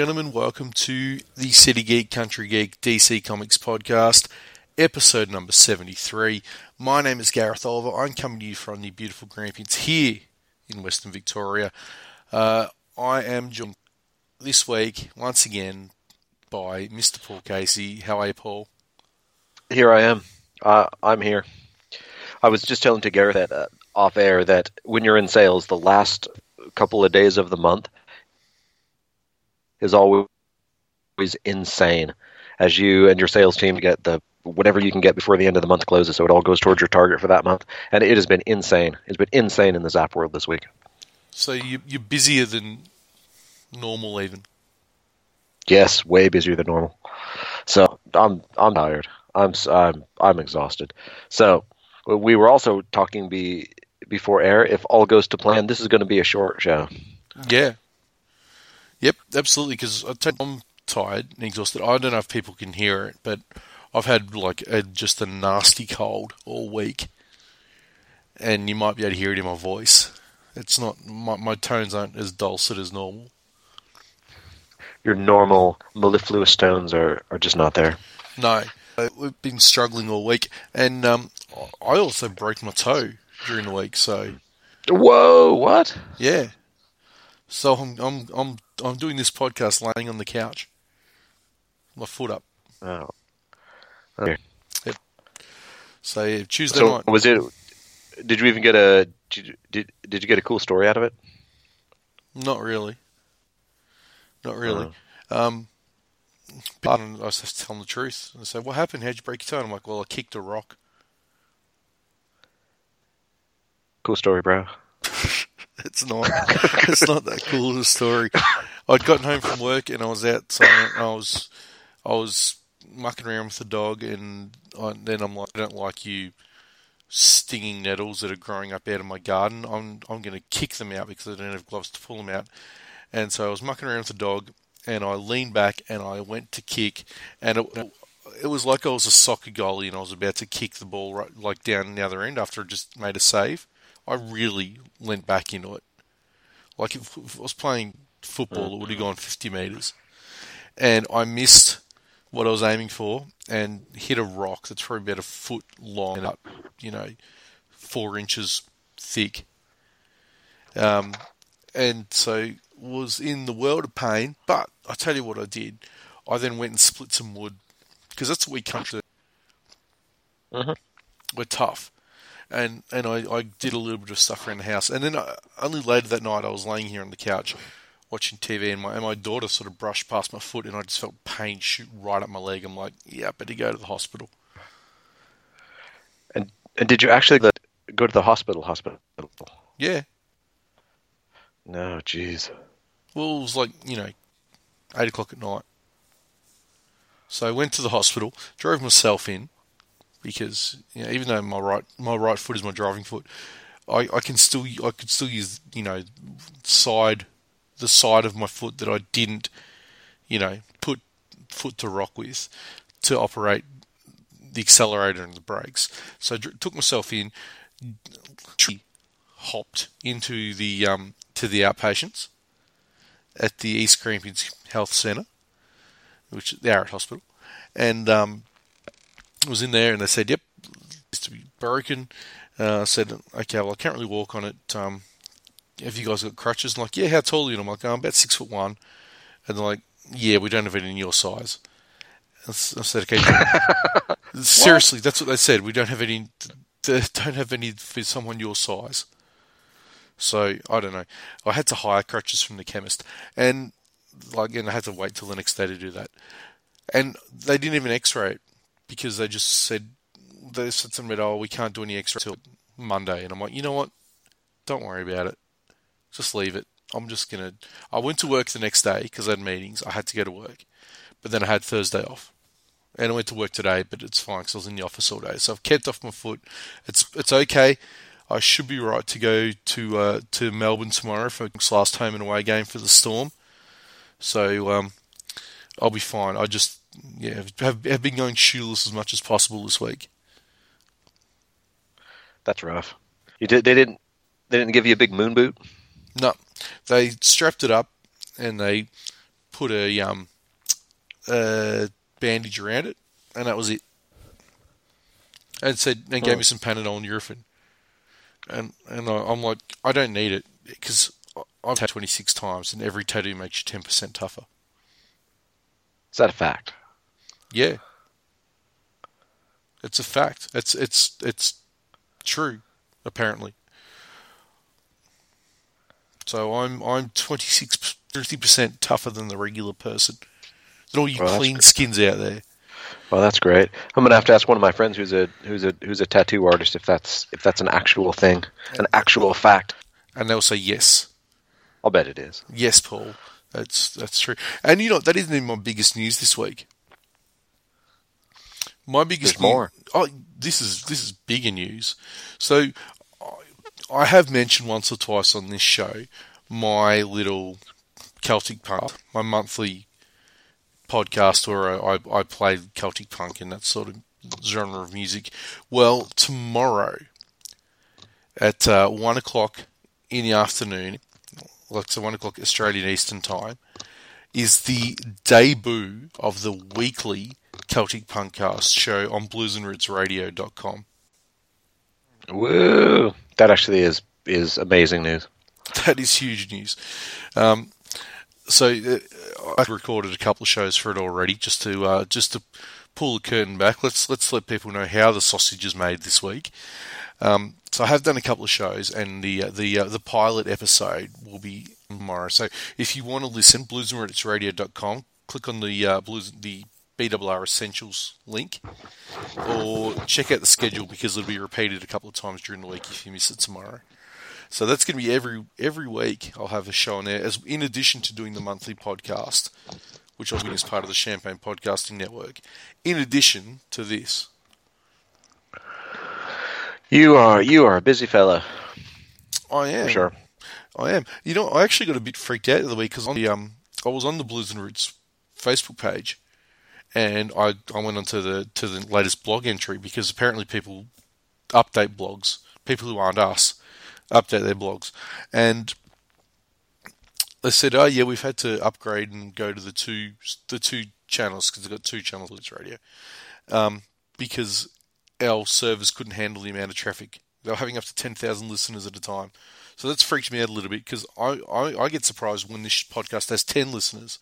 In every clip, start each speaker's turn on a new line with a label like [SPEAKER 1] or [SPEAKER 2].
[SPEAKER 1] gentlemen. Welcome to the City Geek Country Geek DC Comics podcast, episode number 73. My name is Gareth Oliver. I'm coming to you from the beautiful Grampians here in Western Victoria. Uh, I am joined this week, once again, by Mr. Paul Casey. How are you, Paul?
[SPEAKER 2] Here I am. Uh, I'm here. I was just telling to Gareth that, uh, off air that when you're in sales, the last couple of days of the month is always always insane. As you and your sales team get the whatever you can get before the end of the month closes so it all goes towards your target for that month. And it has been insane. It's been insane in the zap world this week.
[SPEAKER 1] So you, you're busier than normal even?
[SPEAKER 2] Yes way busier than normal. So i'm i'm tired. I'm i'm i'm exhausted. So we were also talking be before air if all goes to plan this is going to be a short show.
[SPEAKER 1] Yeah Yep, absolutely. Because I'm tired and exhausted. I don't know if people can hear it, but I've had like a, just a nasty cold all week, and you might be able to hear it in my voice. It's not my, my tones aren't as dulcet as normal.
[SPEAKER 2] Your normal mellifluous tones are, are just not there.
[SPEAKER 1] No, we've been struggling all week, and um, I also broke my toe during the week. So,
[SPEAKER 2] whoa, what?
[SPEAKER 1] Yeah, so I'm I'm I'm I'm doing this podcast laying on the couch, my foot up.
[SPEAKER 2] Oh. Okay.
[SPEAKER 1] Yep. So yeah, Tuesday
[SPEAKER 2] so
[SPEAKER 1] night.
[SPEAKER 2] Was it? Did you even get a? Did you, did, did you get a cool story out of it?
[SPEAKER 1] Not really. Not really. Oh. Um, but I was just telling the truth. I said, "What happened? How'd you break your toe?" I'm like, "Well, I kicked a rock."
[SPEAKER 2] Cool story, bro.
[SPEAKER 1] It's not. it's not that cool of a story. I'd gotten home from work and I was outside. I was, I was mucking around with the dog, and I, then I'm like, I don't like you stinging nettles that are growing up out of my garden. I'm I'm going to kick them out because I don't have gloves to pull them out. And so I was mucking around with the dog, and I leaned back and I went to kick, and it, it was like I was a soccer goalie and I was about to kick the ball right, like down the other end after I just made a save. I really leant back into it. Like if, if I was playing football, it would have gone 50 metres. And I missed what I was aiming for and hit a rock that's probably about a foot long and up, you know, four inches thick. Um, and so was in the world of pain. But I tell you what I did. I then went and split some wood because that's a weak country.
[SPEAKER 2] Mm-hmm.
[SPEAKER 1] We're tough and and I, I did a little bit of stuff around the house. And then I, only later that night, I was laying here on the couch watching TV, and my and my daughter sort of brushed past my foot, and I just felt pain shoot right up my leg. I'm like, yeah, I better go to the hospital.
[SPEAKER 2] And and did you actually go to the hospital? Hospital?
[SPEAKER 1] Yeah.
[SPEAKER 2] No, jeez.
[SPEAKER 1] Well, it was like you know, eight o'clock at night. So I went to the hospital, drove myself in, because you know, even though my right my right foot is my driving foot, I, I can still I could still use you know side the side of my foot that I didn't you know put foot to rock with to operate the accelerator and the brakes. So I took myself in, hopped into the um, to the outpatients at the East Grampians Health Centre, which the Ararat Hospital, and um, was in there and they said, yep, it's to be broken. Uh, I said, okay, well, I can't really walk on it. Um, have you guys got crutches? I'm like, yeah, how tall are you? And I'm like, oh, I'm about six foot one. And they're like, yeah, we don't have any in your size. I said, okay. Seriously, what? that's what they said. We don't have any. Don't have any for someone your size. So I don't know. I had to hire crutches from the chemist, and like, and I had to wait till the next day to do that. And they didn't even X-ray it because they just said they said something about oh we can't do any extra till Monday, and I'm like, you know what? Don't worry about it. Just leave it. I'm just gonna. I went to work the next day because I had meetings. I had to go to work, but then I had Thursday off, and I went to work today. But it's fine because I was in the office all day, so I've kept off my foot. It's it's okay. I should be right to go to uh, to Melbourne tomorrow for last home and away game for the Storm. So um, I'll be fine. I just yeah, have, have been going shoeless as much as possible this week.
[SPEAKER 2] That's rough. You did. They didn't. They didn't give you a big moon boot.
[SPEAKER 1] No, they strapped it up and they put a um a bandage around it, and that was it. And said and gave
[SPEAKER 2] Oh.
[SPEAKER 1] me some Panadol and Nurofen, and and I, I'm like, I don't need it because I've had 26 times, and every tattoo makes you 10 percent tougher.
[SPEAKER 2] Is that a fact?
[SPEAKER 1] Yeah, it's a fact. It's it's it's true, apparently. So I'm I'm 26 50 percent tougher than the regular person. Than all you
[SPEAKER 2] Well,
[SPEAKER 1] clean skins out there.
[SPEAKER 2] Well, that's great. I'm gonna have to ask one of my friends who's a who's a who's a tattoo artist if that's if that's an actual thing, an actual fact.
[SPEAKER 1] And they'll say yes,
[SPEAKER 2] I'll bet it is.
[SPEAKER 1] yes, Paul. That's that's true. And you know that isn't even my biggest news this week. My biggest
[SPEAKER 2] There's more.
[SPEAKER 1] new- oh, this is this is bigger news. So I, I have mentioned once or twice on this show my little Celtic punk, my monthly podcast where I, I play Celtic punk and that sort of genre of music. Well, tomorrow at uh, one o'clock in the afternoon, like so one o'clock Australian Eastern Time, is the debut of the weekly Celtic Punkcast show on bluesandrootsradio.com.
[SPEAKER 2] Woo! That actually is is amazing news.
[SPEAKER 1] That is huge news. Um, so uh, I recorded a couple of shows for it already, just to uh, just to pull the curtain back. Let's let's let people know how the sausage is made this week. Um, so I have done a couple of shows, and the uh, the uh, the pilot episode will be tomorrow. So if you want to listen, bluesandrootsradio.com, click on the uh, blues the BWR Essentials link, or check out the schedule because it'll be repeated a couple of times during the week if you miss it tomorrow. So that's going to be every every week. I'll have a show on there, as in addition to doing the monthly podcast, which I'll be as part of the Champagne Podcasting Network. In addition to this,
[SPEAKER 2] You are you are a busy fella
[SPEAKER 1] I am
[SPEAKER 2] for sure.
[SPEAKER 1] I am. You know, I actually got a bit freaked out the other week because on the um, I was on the Blues and Roots Facebook page, and I I went onto the to the latest blog entry because apparently people update blogs. People who aren't us update their blogs, and they said, "Oh yeah, we've had to upgrade and go to the two the two channels because they've got two channels Blues Radio, um, because our servers couldn't handle the amount of traffic. They were having up to ten thousand listeners at a time." So that's freaked me out a little bit because I, I, I get surprised when this podcast has 10 listeners.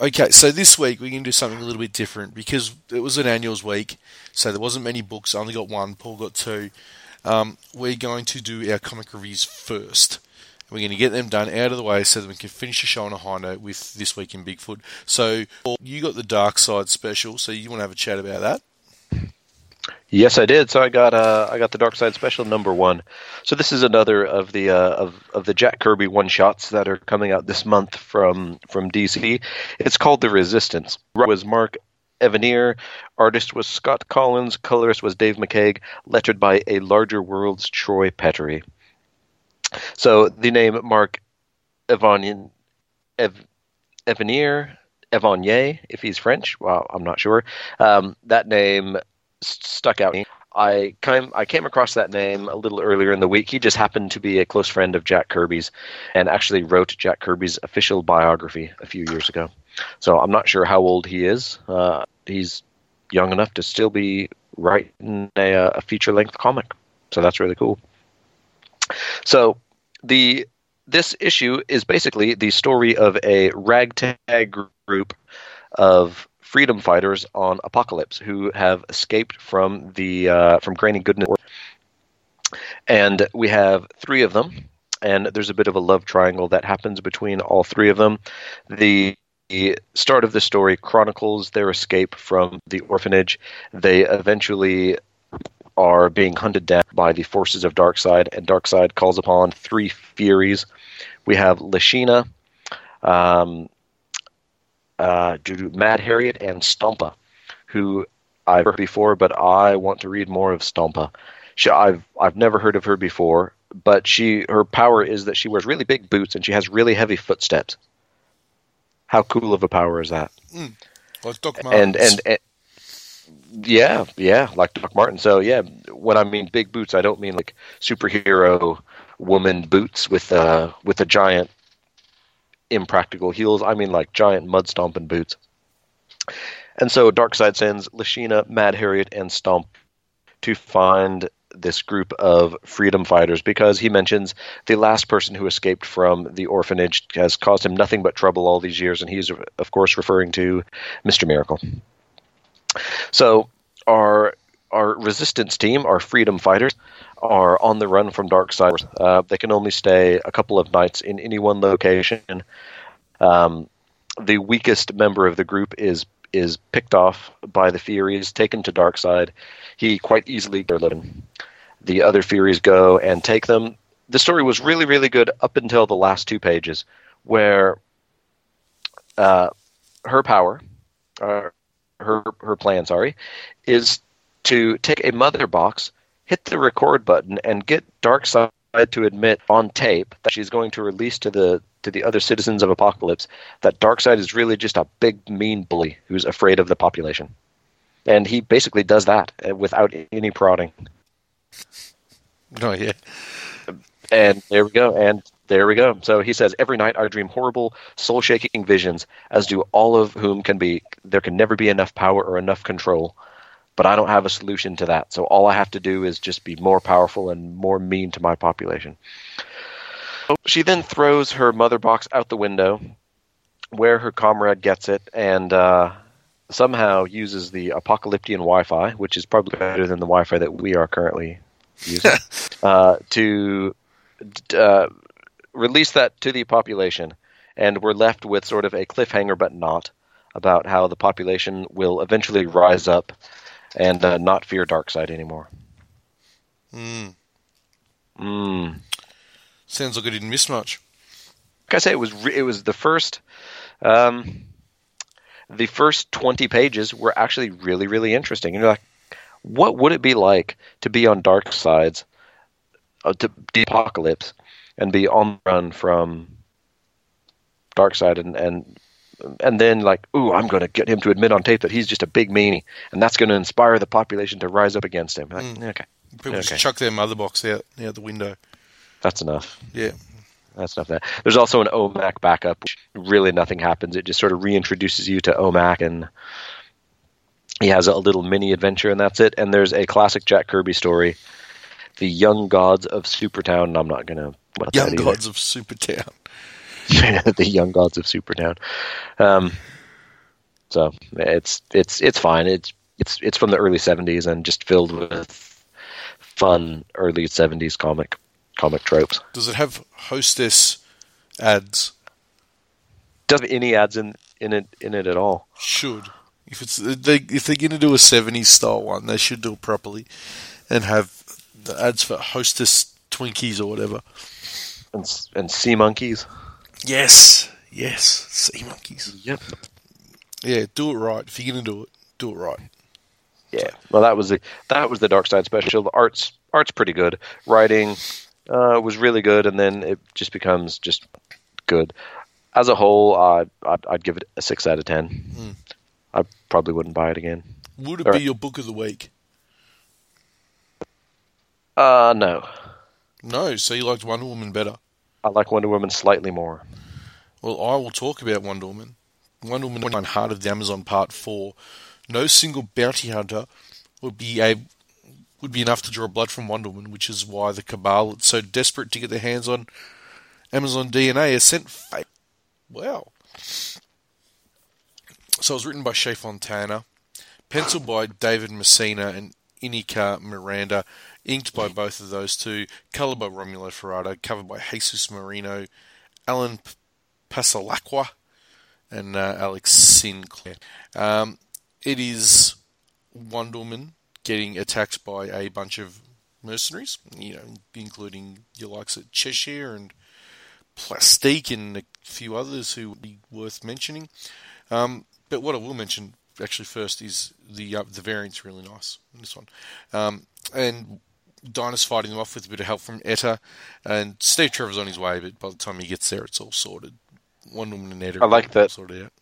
[SPEAKER 1] Okay, so this week we're going to do something a little bit different because it was an annuals week, so there wasn't many books. I only got one, Paul got two. Um, we're going to do our comic reviews first. We're going to get them done out of the way so that we can finish the show on a high note with This Week in Bigfoot. So, Paul, you got the Darkseid special, so you want to have a chat about that?
[SPEAKER 2] Yes, I did. So I got uh, I got the Darkseid Special number one. So this is another of the uh, of of the Jack Kirby one shots that are coming out this month from from DC. It's called The Resistance. It was Mark Evanier, artist was Scott Kolins, colorist was Dave McCaig, lettered by a larger world's Troy Peteri. So the name Mark Evanier, Ev, Evanier, Evanier, if he's French, well, I'm not sure. Um, that name stuck out. I came I came across that name a little earlier in the week. He just happened to be a close friend of Jack Kirby's, and actually wrote Jack Kirby's official biography a few years ago. So I'm not sure how old he is. Uh, he's young enough to still be writing a, uh, a feature length comic. So that's really cool. So the this issue is basically the story of a ragtag group of freedom fighters on Apokolips who have escaped from the uh, from Granny Goodness, and we have three of them, and there's a bit of a love triangle that happens between all three of them. The the start of the story chronicles their escape from the orphanage. They eventually are being hunted down by the forces of Darkseid, and Darkseid calls upon three Furies. We have Lashina, um, uh, Mad Harriet, and Stompa, who I've heard before, but I want to read more of Stompa. She, I've I've never heard of her before, but she her power is that she wears really big boots and she has really heavy footsteps. How cool of a power is that?
[SPEAKER 1] Like Doc
[SPEAKER 2] and and, and yeah, yeah, like Doc Martin. So yeah, when I mean big boots, I don't mean like superhero woman boots with uh with a giant impractical heels. I mean, like giant mud stomping boots. And so Darkseid sends Lashina, Mad Harriet, and Stomp to find this group of freedom fighters because he mentions the last person who escaped from the orphanage has caused him nothing but trouble all these years, and he's, of course, referring to Mr. Miracle. So our our resistance team, our freedom fighters, are on the run from Darkseid. Uh, they can only stay a couple of nights in any one location. Um, the weakest member of the group is is picked off by the Furies, taken to Darkseid. He quite easily living. The other Furies go and take them. The story was really, really good up until the last two pages, where uh, her power, uh, her her plan, sorry, is to take a mother box, hit the record button, and get Darkseid to admit on tape that she's going to release to the to the other citizens of Apokolips that Darkseid is really just a big mean bully who's afraid of the population. And he basically does that uh, without any prodding.
[SPEAKER 1] Oh yeah.
[SPEAKER 2] And there we go. And there we go. So he says, Every night I dream horrible, soul shaking visions, as do all of whom can be there can never be enough power or enough control. But I don't have a solution to that. So all I have to do is just be more powerful and more mean to my population. She then throws her mother box out the window, where her comrade gets it, and uh, somehow uses the apocalyptian Wi-Fi, which is probably better than the Wi-Fi that we are currently using, uh, to uh, release that to the population, and we're left with sort of a cliffhanger, but not about how the population will eventually rise up and uh, not fear Darkseid anymore.
[SPEAKER 1] Mm.
[SPEAKER 2] Mm.
[SPEAKER 1] Sounds like I didn't miss much.
[SPEAKER 2] Like I say, it was re- it was the first. Um, the first 20 pages were actually really, really interesting. And you're like, what would it be like to be on Darkseid's, uh, to the Apokolips, and be on the run from Darkseid and, and and then like, ooh, I'm going to get him to admit on tape that he's just a big meanie, and that's going to inspire the population to rise up against him. Like,
[SPEAKER 1] Mm.
[SPEAKER 2] Okay,
[SPEAKER 1] People
[SPEAKER 2] Okay.
[SPEAKER 1] just chuck their mother box out out the window.
[SPEAKER 2] that's enough.
[SPEAKER 1] Yeah.
[SPEAKER 2] That's enough. That there's also an OMAC backup. Which really, nothing happens. It just sort of reintroduces you to OMAC, and he has a little mini adventure, and that's it. And there's a classic Jack Kirby story, "The Young Gods of Supertown." And I'm not gonna
[SPEAKER 1] Young gods of Supertown.
[SPEAKER 2] the young gods of Supertown. Um, so it's it's it's fine. It's it's it's from the early '70s and just filled with fun early '70s comic comic tropes.
[SPEAKER 1] Does it have hostess ads?
[SPEAKER 2] Doesn't have any ads in in it in it at all.
[SPEAKER 1] Should. If it's they if they're going to do a '70s style one, they should do it properly, and have the ads for hostess Twinkies or whatever.
[SPEAKER 2] And and sea monkeys.
[SPEAKER 1] Yes, yes, sea monkeys.
[SPEAKER 2] Yep.
[SPEAKER 1] Yeah, do it right. If you're going to do it, do it right.
[SPEAKER 2] Yeah. Well, that was the that was the Darkseid special. The art's art's pretty good. Writing uh, was really good, and then it just becomes just good. As a whole, uh, I'd, I'd give it a six out of ten. I probably wouldn't buy it again.
[SPEAKER 1] Would it
[SPEAKER 2] All
[SPEAKER 1] be your book of the week?
[SPEAKER 2] Uh, no.
[SPEAKER 1] No, so you liked Wonder Woman better.
[SPEAKER 2] I like Wonder Woman slightly more.
[SPEAKER 1] Well, I will talk about Wonder Woman. Wonder Woman Heart of the Amazon Part 4. No single bounty hunter would be a would be enough to draw blood from Wonder Woman, which is why the Cabal is so desperate to get their hands on Amazon DNA has sent fa- Wow. So it was written by Shea Fontana, penciled by David Messina and Inaki Miranda, inked by both of those two, coloured by Romulo Ferrata, covered by Jesus Merino, Allen Passalaqua, and uh, Alex Sinclair. Um, it is Wonder Woman getting attacked by a bunch of mercenaries, you know, including your likes at Cheshire and Plastique and a few others who would be worth mentioning. Um, but what I will mention actually first is the uh, the variant's really nice in this one, um, and Dinah's fighting them off with a bit of help from Etta, and Steve Trevor's on his way, but by the time he gets there, it's all sorted. One woman and Etta
[SPEAKER 2] I like that.
[SPEAKER 1] sorted out.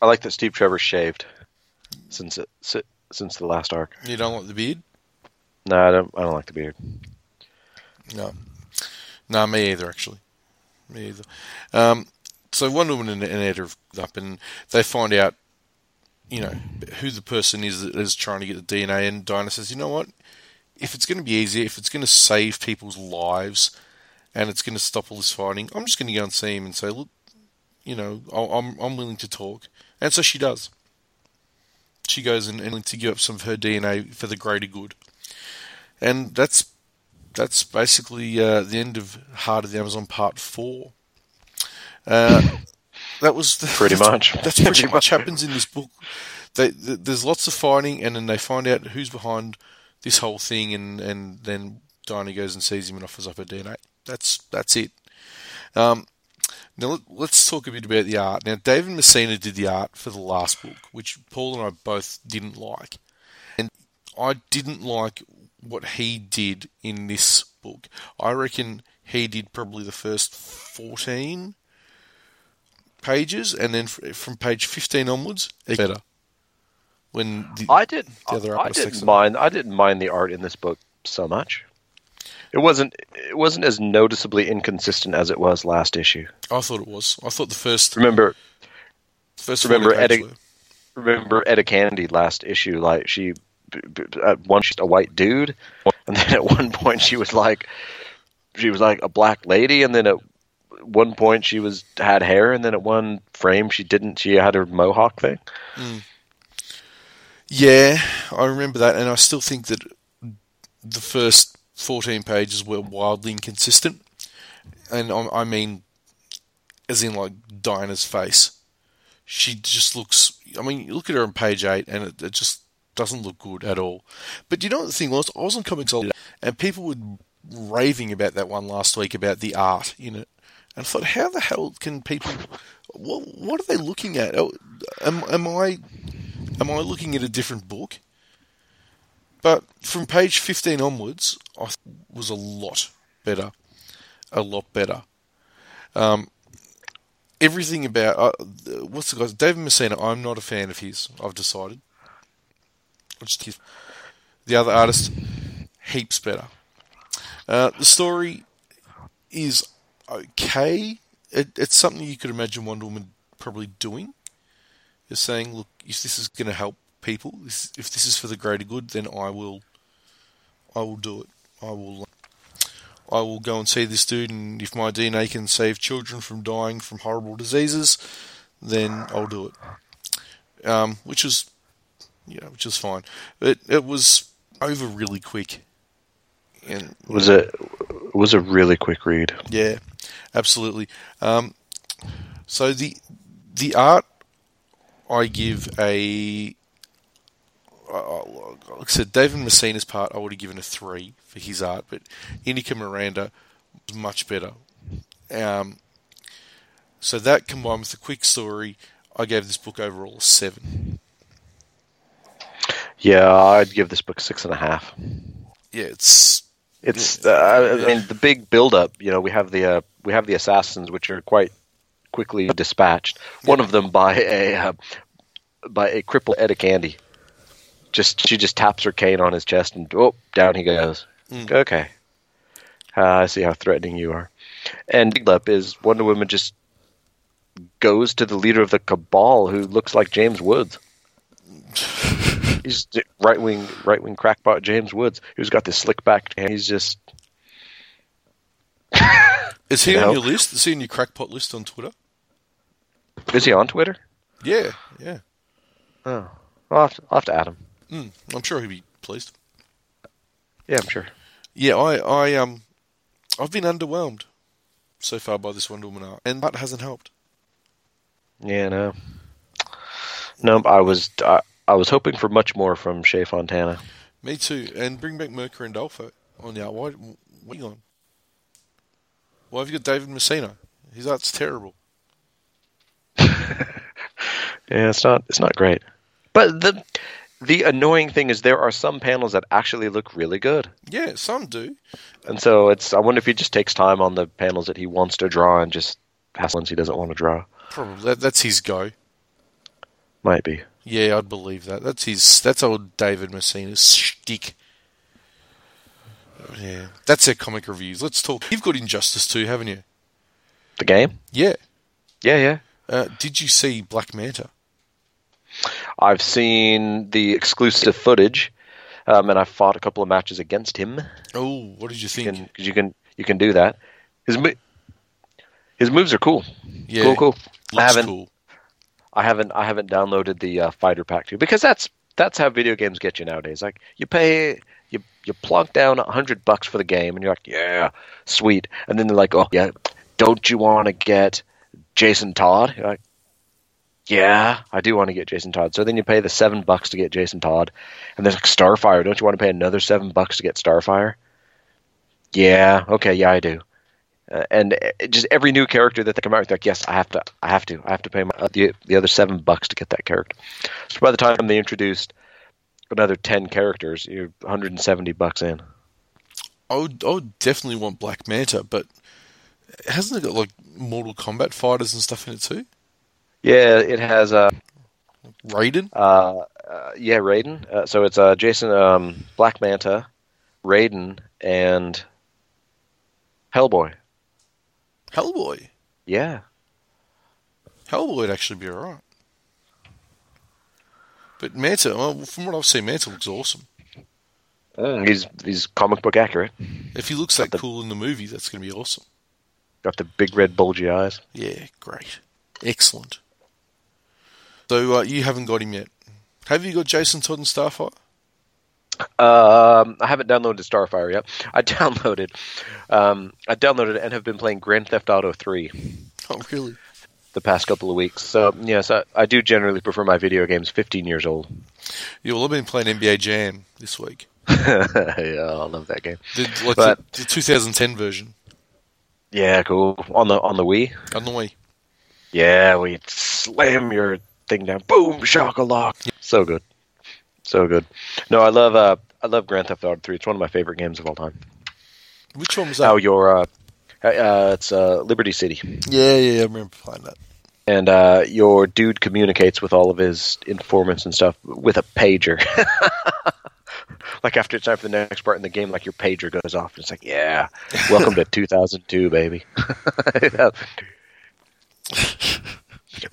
[SPEAKER 2] I like that Steve Trevor shaved since it, since the last arc.
[SPEAKER 1] You don't like the beard?
[SPEAKER 2] No, I don't. I don't like the beard.
[SPEAKER 1] No. No, me either, actually. Me either. Um, so Wonder Woman and, are up, and they find out, you know, who the person is that is trying to get the DNA. And Dinah says, you know what? If it's going to be easier, if it's going to save people's lives, and it's going to stop all this fighting, I'm just going to go and see him and say, look, you know, I'm I'm willing to talk. And so she does. She goes and, and to give up some of her DNA for the greater good. And that's that's basically uh, the end of Heart of the Amazon Part Four. Uh, that was the,
[SPEAKER 2] Pretty
[SPEAKER 1] that's-
[SPEAKER 2] much.
[SPEAKER 1] That's pretty much happens in this book. They, th there's lots of fighting, and then they find out who's behind this whole thing, and, and then Dinah goes and sees him and offers up her DNA. That's that's it. Um, now let, let's talk a bit about the art. Now David Messina did the art for the last book, which Paul and I both didn't like, and I didn't like what he did in this book. I reckon he did probably the first fourteen pages, and then from page fifteen onwards, it's better. When the,
[SPEAKER 2] I did.
[SPEAKER 1] The other
[SPEAKER 2] I
[SPEAKER 1] artist takes
[SPEAKER 2] didn't
[SPEAKER 1] it.
[SPEAKER 2] mind. I didn't mind the art in this book so much. It wasn't. It wasn't as noticeably inconsistent as it was last issue.
[SPEAKER 1] I thought it was. I thought the first
[SPEAKER 2] Remember,
[SPEAKER 1] first
[SPEAKER 2] remember
[SPEAKER 1] 40 pages
[SPEAKER 2] Eddie-
[SPEAKER 1] were-
[SPEAKER 2] remember Etta Candy last issue? Like she, b- b- at one she's a white dude, and then at one point she was like, she was like a black lady, and then at one point she was had hair, and then at one frame she didn't. She had her mohawk thing. Hmm.
[SPEAKER 1] Yeah, I remember that, and I still think that the first 14 pages were wildly inconsistent. And I, I mean, as in like Dinah's face. She just looks. I mean, you look at her on page 8, and it, it just doesn't look good at all. But you know what the thing was? I was on Comics All and people were raving about that one last week about the art in it. And I thought, how the hell can people. What, what are they looking at? Oh, Am, am I am I looking at a different book? But from page 15 onwards, I was a lot better. A lot better. Um, everything about. Uh, what's the guy? David Messina, I'm not a fan of his, I've decided. Just the other artist, heaps better. Uh, the story is okay. It, it's something you could imagine Wonder Woman probably doing is saying, look, if this is going to help people, if this is for the greater good, then I will, I will do it. I will, I will go and see this dude, and if my DNA can save children from dying from horrible diseases, then I'll do it. Um, which is, yeah, which is fine. It it was over really quick, and
[SPEAKER 2] was a it was a really quick read.
[SPEAKER 1] yeah, absolutely. Um, so the the art I give a uh, like I said, David Messina's part I would have given a three for his art, but Inaki Miranda was much better. Um, so that combined with the quick story, I gave this book overall a seven.
[SPEAKER 2] Yeah, I'd give this book six and a half.
[SPEAKER 1] Yeah, it's
[SPEAKER 2] It's uh, I mean the big build up. You know, we have the uh, we have the assassins, which are quite quickly dispatched. One of them by a uh, by a crippled Etta Candy. Just she just taps her cane on his chest and oh down he goes.
[SPEAKER 1] Mm.
[SPEAKER 2] Okay, uh, I see how threatening you are. And Biglip is Wonder Woman just goes to the leader of the cabal who looks like James Woods. He's right wing right wing crackpot James Woods who's got this slick back and he's just
[SPEAKER 1] is he
[SPEAKER 2] You
[SPEAKER 1] on
[SPEAKER 2] know?
[SPEAKER 1] your list? Is he on your crackpot list on Twitter?
[SPEAKER 2] is he on Twitter?
[SPEAKER 1] Yeah, yeah.
[SPEAKER 2] Oh, I'll have to, I'll have to add him.
[SPEAKER 1] Mm, I'm sure he'd be pleased.
[SPEAKER 2] Yeah, I'm sure.
[SPEAKER 1] Yeah, I, I um, I've been underwhelmed so far by this Wonder Woman art, and that hasn't helped.
[SPEAKER 2] Yeah, no, no. I was I, I was hoping for much more from Shea Fontana.
[SPEAKER 1] Me too. And bring back Mercury and Dolpho on the art. Why? What are you on? Why have you got David Messina? His art's terrible.
[SPEAKER 2] Yeah, it's not it's not great. But the the annoying thing is there are some panels that actually look really good.
[SPEAKER 1] Yeah, some do.
[SPEAKER 2] And so it's I wonder if he just takes time on the panels that he wants to draw and just has ones he doesn't want to draw.
[SPEAKER 1] Probably that, that's his go.
[SPEAKER 2] Might be.
[SPEAKER 1] Yeah, I'd believe that. That's his. That's old David Messina's shtick. Yeah, that's our comic reviews. Let's talk. You've got Injustice too, haven't you?
[SPEAKER 2] The game?
[SPEAKER 1] Yeah.
[SPEAKER 2] Yeah, yeah.
[SPEAKER 1] Uh, did you see Black Manta?
[SPEAKER 2] I've seen the exclusive footage, um, and I fought a couple of matches against him.
[SPEAKER 1] Oh, what did you think?
[SPEAKER 2] Because you can you can do that. His mo- his moves are cool.
[SPEAKER 1] yeah,
[SPEAKER 2] Cool, cool. I haven't
[SPEAKER 1] cool.
[SPEAKER 2] I haven't I haven't downloaded the uh, fighter pack too because that's that's how video games get you nowadays. Like you pay you plunk down a hundred bucks for the game and you're like yeah sweet and then they're like oh yeah don't you want to get Jason Todd? You're like yeah I do want to get Jason Todd. So then you pay the seven bucks to get Jason Todd and there's like Starfire. Don't you want to pay another seven bucks to get Starfire? Yeah okay yeah I do. Uh, and uh, just every new character that they come out with, they're like, yes, I have to, I have to, I have to pay my, uh, the the other seven bucks to get that character. So by the time they introduced another ten characters, you're 170 bucks in.
[SPEAKER 1] I would, I would definitely want Black Manta, but hasn't it got like Mortal Kombat fighters and stuff in it too?
[SPEAKER 2] Yeah, it has uh,
[SPEAKER 1] Raiden?
[SPEAKER 2] uh, uh yeah, Raiden. Uh, so it's uh, Jason, um, Black Manta, Raiden, and Hellboy.
[SPEAKER 1] Hellboy.
[SPEAKER 2] Yeah,
[SPEAKER 1] Hellboy would actually be alright. But Manta, well, from what I've seen, Manta looks awesome.
[SPEAKER 2] Mm, he's he's comic book accurate.
[SPEAKER 1] If he looks that
[SPEAKER 2] the-
[SPEAKER 1] cool in the movie, that's going to be awesome.
[SPEAKER 2] Got the big red bulgy eyes.
[SPEAKER 1] Yeah, great. Excellent. So uh, you haven't got him yet. Have you got Jason Todd and Starfire?
[SPEAKER 2] Um, I haven't downloaded Starfire yet. I downloaded, um, I downloaded and have been playing Grand Theft Auto 3
[SPEAKER 1] Oh, really?
[SPEAKER 2] The past couple of weeks. So yes, I, I do generally prefer my video games 15 years old.
[SPEAKER 1] Yeah, well, I've been playing NBA Jam this week.
[SPEAKER 2] yeah, I love that game.
[SPEAKER 1] The, like
[SPEAKER 2] But-
[SPEAKER 1] the, the 2010 version
[SPEAKER 2] Yeah, cool. On the on the Wii.
[SPEAKER 1] on the Wii.
[SPEAKER 2] Yeah, we slam your thing down. Boom, shock a lock. So good, so good. No, I love uh, I love Grand Theft Auto 3. It's one of my favorite games of all time.
[SPEAKER 1] Which one was that?
[SPEAKER 2] Oh, your uh, uh, it's uh, Liberty City.
[SPEAKER 1] yeah, yeah, I remember playing that.
[SPEAKER 2] And uh, your dude communicates with all of his informants and stuff with a pager. like after it's time for the next part in the game, like your pager goes off, and it's like, yeah, welcome to 2002, baby.
[SPEAKER 1] That's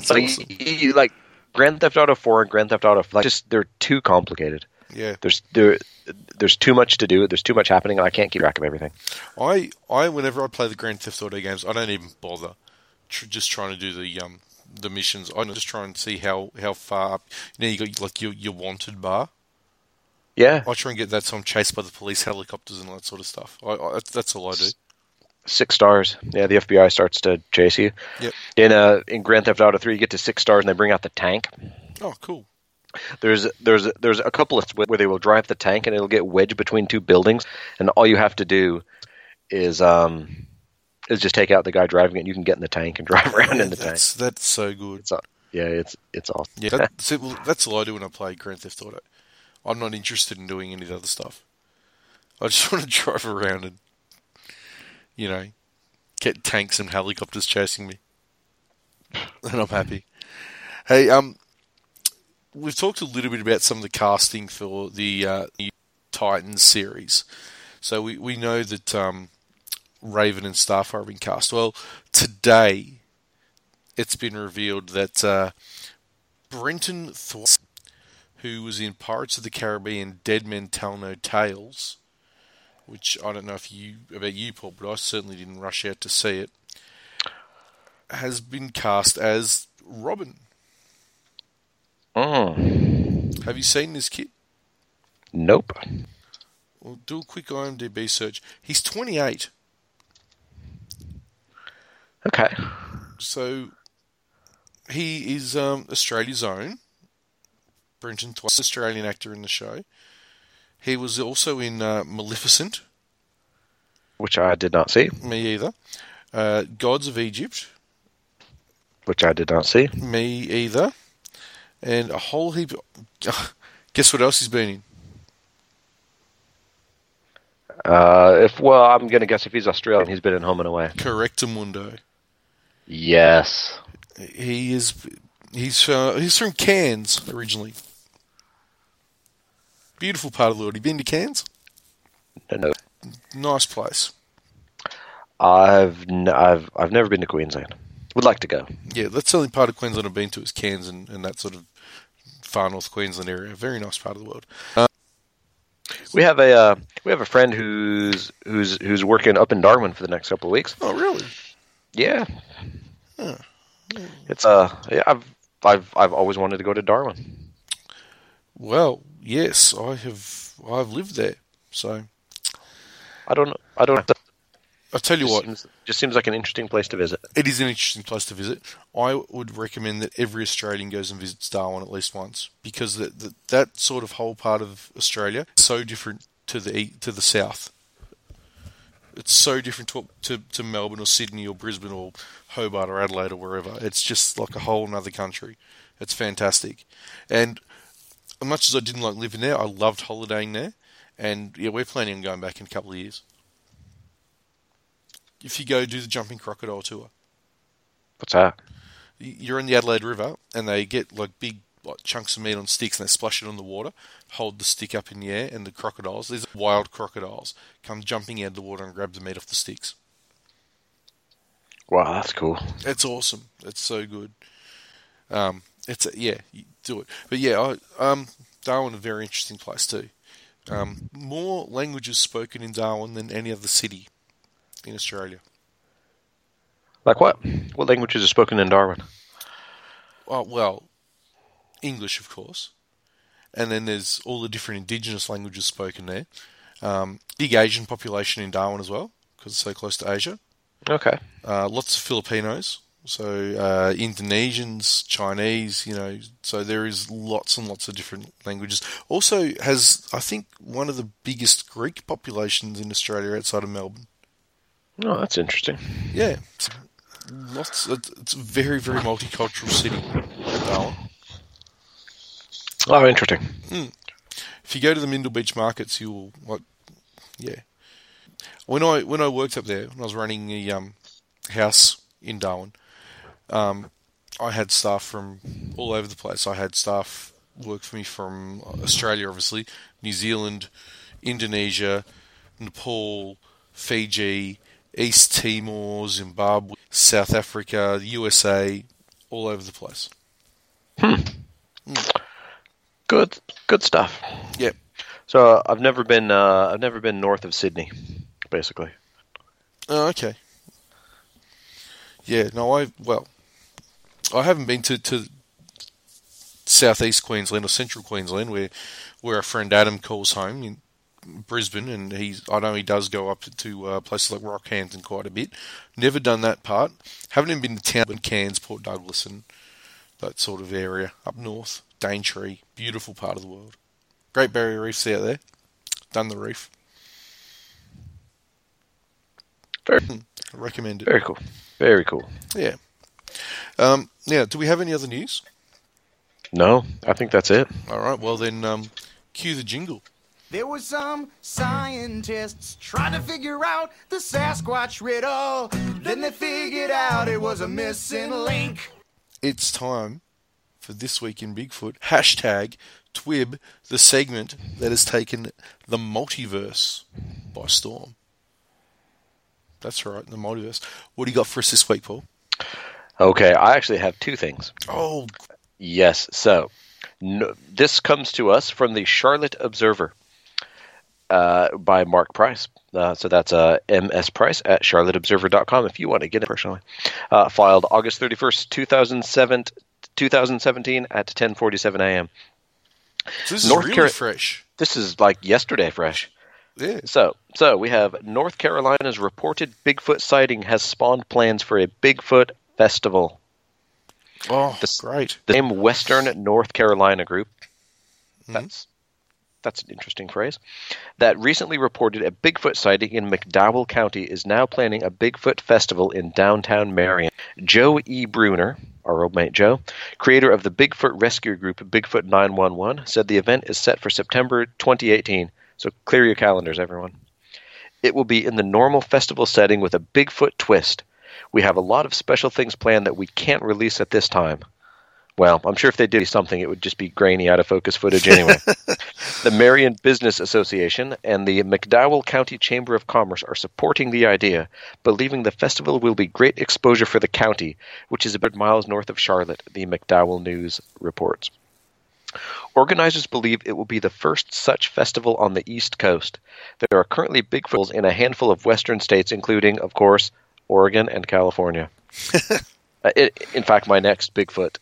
[SPEAKER 2] so
[SPEAKER 1] awesome.
[SPEAKER 2] you, you- like Grand Theft Auto 4 and Grand Theft Auto, like just they're too complicated.
[SPEAKER 1] Yeah,
[SPEAKER 2] There's there, there's too much to do. There's too much happening, and I can't keep track of everything.
[SPEAKER 1] I, I, whenever I play the Grand Theft Auto games, I don't even bother. Tr- just trying to do the um the missions. I just try and see how how far up. You know, you got like your your wanted bar.
[SPEAKER 2] Yeah,
[SPEAKER 1] I try and get that so I'm chased by the police helicopters and all that sort of stuff. I, I, that's, all I do.
[SPEAKER 2] six stars. Yeah, the FBI starts to chase you.
[SPEAKER 1] Yep.
[SPEAKER 2] In uh in Grand Theft Auto 3, you get to six stars, and they bring out the tank.
[SPEAKER 1] Oh, cool.
[SPEAKER 2] There's there's there's a couple of where they will drive the tank and it'll get wedged between two buildings, and all you have to do is um is just take out the guy driving it. and You can get in the tank and drive around in the tank.
[SPEAKER 1] that's that's so good.
[SPEAKER 2] It's, yeah, it's it's awesome.
[SPEAKER 1] Yeah, that, see, well, that's all I do when I play Grand Theft Auto. I'm not interested in doing any of the other stuff. I just want to drive around and, you know, get tanks and helicopters chasing me, and I'm happy. Hey, um, we've talked a little bit about some of the casting for the, uh, the Titans series. So we we know that um, Raven and Starfire have been cast. Well, today it's been revealed that. Uh, Brenton Thwaites, who was in Pirates of the Caribbean, Dead Men Tell No Tales, which I don't know if you about you, Paul, but I certainly didn't rush out to see it, has been cast as Robin.
[SPEAKER 2] Mm.
[SPEAKER 1] Have you seen this kid?
[SPEAKER 2] Nope.
[SPEAKER 1] Well, do a quick IMDb search. He's 28,
[SPEAKER 2] Okay.
[SPEAKER 1] so he is um, Australia's own. Brenton Thwaites, Australian actor in the show. He was also in uh, Maleficent.
[SPEAKER 2] Which I did not see.
[SPEAKER 1] Me either. Uh, Gods of Egypt.
[SPEAKER 2] Which I did not see.
[SPEAKER 1] Me either. And a whole heap. Of, guess what else he's been in?
[SPEAKER 2] Uh, if well, I'm gonna guess if he's Australian, he's been in Home and Away.
[SPEAKER 1] Correctamundo.
[SPEAKER 2] Yes.
[SPEAKER 1] He is. He's uh, he's from Cairns originally. Beautiful part of the world. You been to Cairns?
[SPEAKER 2] No.
[SPEAKER 1] Nice place.
[SPEAKER 2] I've n- I've I've never been to Queensland. Would like to go.
[SPEAKER 1] Yeah, that's the only part of Queensland I've been to is Cairns and, and that sort of far north Queensland area. Very nice part of the world. Uh,
[SPEAKER 2] We have a uh, we have a friend who's who's who's working up in Darwin for the next couple of weeks.
[SPEAKER 1] oh, really?
[SPEAKER 2] Yeah. It's uh yeah, I've I've I've always wanted to go to Darwin.
[SPEAKER 1] Well, yes, I have. I've lived there, so
[SPEAKER 2] I don't know. I don't.
[SPEAKER 1] I'll tell you
[SPEAKER 2] just
[SPEAKER 1] what.
[SPEAKER 2] seems, just seems like an interesting place to visit.
[SPEAKER 1] It is an interesting place to visit. I would recommend that every Australian goes and visits Darwin at least once because that that, that sort of whole part of Australia is so different to the to the south. It's so different to, to to Melbourne or Sydney or Brisbane or Hobart or Adelaide or wherever. It's just like a whole another country. It's fantastic, and as much as I didn't like living there, I loved holidaying there. And yeah, we're planning on going back in a couple of years. If you go do the jumping crocodile tour,
[SPEAKER 2] What's that?
[SPEAKER 1] you're in the Adelaide River and they get like big like, chunks of meat on sticks and they splash it on the water, hold the stick up in the air, and the crocodiles, these are wild crocodiles, come jumping out of the water and grab the meat off the sticks.
[SPEAKER 2] Wow, that's cool.
[SPEAKER 1] It's awesome. It's so good. Um, it's a, yeah, you do it. But yeah, I, um, Darwin a very interesting place too. Um, more languages spoken in Darwin than any other city in Australia.
[SPEAKER 2] Like what? What languages are spoken in Darwin?
[SPEAKER 1] Oh, well, English, of course. And then there's all the different indigenous languages spoken there. Um, big Asian population in Darwin as well, because it's so close to Asia.
[SPEAKER 2] Okay.
[SPEAKER 1] Uh, lots of Filipinos, so uh, Indonesians, Chinese, you know. So there is lots and lots of different languages. Also has, I think, one of the biggest Greek populations in Australia outside of Melbourne.
[SPEAKER 2] Oh, that's interesting.
[SPEAKER 1] Yeah, it's, lots. It's it's a very very multicultural city, Darwin.
[SPEAKER 2] Oh, interesting.
[SPEAKER 1] if you go to the Mindil Beach markets, you'll like, yeah. When I when I worked up there, when I was running a um, house in Darwin, um, I had staff from all over the place. I had staff work for me from Australia, obviously, New Zealand, Indonesia, Nepal, Fiji, East Timor, Zimbabwe, South Africa, the USA, all over the place.
[SPEAKER 2] Good, good stuff.
[SPEAKER 1] Yeah.
[SPEAKER 2] So uh, I've never been. Uh, I've never been north of Sydney, basically.
[SPEAKER 1] Oh, okay. Yeah, no, I well, I haven't been to to southeast Queensland or central Queensland, where where our friend Adam calls home in Brisbane, and he's I know he does go up to uh, places like Rockhampton quite a bit. Never done that part. Haven't even been to town Cairns, Port Douglas, and that sort of area up north. Daintree, beautiful part of the world. Great Barrier Reef's out there. Done the reef.
[SPEAKER 2] Very,
[SPEAKER 1] I recommend it.
[SPEAKER 2] very cool. Very cool.
[SPEAKER 1] Yeah. Um, now, do we have any other news?
[SPEAKER 2] No, I think that's it.
[SPEAKER 1] All right. Well, then, um, cue the jingle.
[SPEAKER 3] There were some scientists trying to figure out the Sasquatch riddle. Then they figured out it was a missing link.
[SPEAKER 1] It's time for this week in Bigfoot. Hashtag Twib, the segment that has taken the multiverse by storm. That's right, the multiverse. What do you got for us this week, Paul?
[SPEAKER 2] Okay, I actually have two things.
[SPEAKER 1] Oh,
[SPEAKER 2] Yes. So no, this comes to us from the Charlotte Observer uh, by Mark Price. Uh, so that's uh, MS Price at charlotteobserver.com if you want to get it personally. Uh, filed August 31st, 2007, 2017 at 10:47 a.m.
[SPEAKER 1] so this is really
[SPEAKER 2] Cari-
[SPEAKER 1] fresh.
[SPEAKER 2] This is like yesterday fresh.
[SPEAKER 1] Yeah.
[SPEAKER 2] So, so we have North Carolina's reported Bigfoot sighting has spawned plans for a Bigfoot festival.
[SPEAKER 1] Oh,
[SPEAKER 2] This-
[SPEAKER 1] great.
[SPEAKER 2] The same Western North Carolina group. That's that's an interesting phrase. That recently reported a Bigfoot sighting in McDowell County is now planning a Bigfoot festival in downtown Marion. Joe E. Bruner, our old mate Joe, creator of the Bigfoot rescue group Bigfoot 911, said the event is set for September 2018. So clear your calendars, everyone. It will be in the normal festival setting with a Bigfoot twist. We have a lot of special things planned that we can't release at this time. Well, I'm sure if they did something, it would just be grainy, out of focus footage anyway. the Marion Business Association and the McDowell County Chamber of Commerce are supporting the idea, believing the festival will be great exposure for the county, which is about miles north of Charlotte, the McDowell News reports. Organizers believe it will be the first such festival on the East Coast. There are currently Bigfoots in a handful of western states, including, of course, Oregon and California. Uh, it, in fact, my next Bigfoot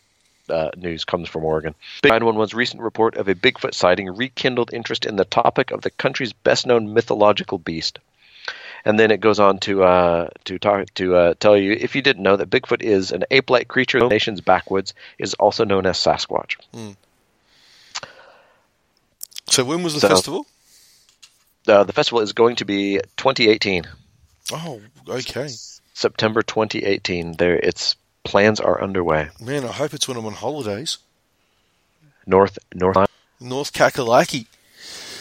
[SPEAKER 2] uh, news comes from Oregon. Big 911's recent report of a Bigfoot sighting rekindled interest in the topic of the country's best-known mythological beast. And then it goes on to uh, to talk to uh, tell you if you didn't know that Bigfoot is an ape-like creature. The nation's backwoods is also known as Sasquatch.
[SPEAKER 1] So when was the
[SPEAKER 2] So-
[SPEAKER 1] festival?
[SPEAKER 2] Uh, the festival is going to be 2018,
[SPEAKER 1] Oh, okay.
[SPEAKER 2] September 2018. There, its plans are underway.
[SPEAKER 1] Man, I hope it's when I'm on holidays.
[SPEAKER 2] North, north,
[SPEAKER 1] North Kakalaki.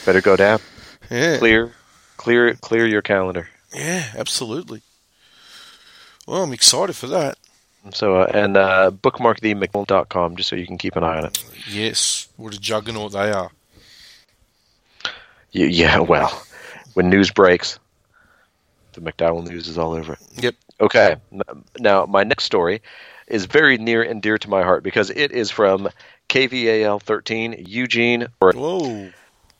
[SPEAKER 2] better go down.
[SPEAKER 1] Yeah.
[SPEAKER 2] Clear, clear, clear your calendar.
[SPEAKER 1] Yeah, absolutely. Well, I'm excited for that.
[SPEAKER 2] So, uh, and uh, bookmark the McMill.com just so you can keep an eye on it.
[SPEAKER 1] Yes, what a juggernaut they are.
[SPEAKER 2] Yeah, well, when news breaks, the McDowell news is all over it.
[SPEAKER 1] Yep.
[SPEAKER 2] Okay, now my next story is very near and dear to my heart because it is from KVAL 13, Eugene.
[SPEAKER 1] Whoa.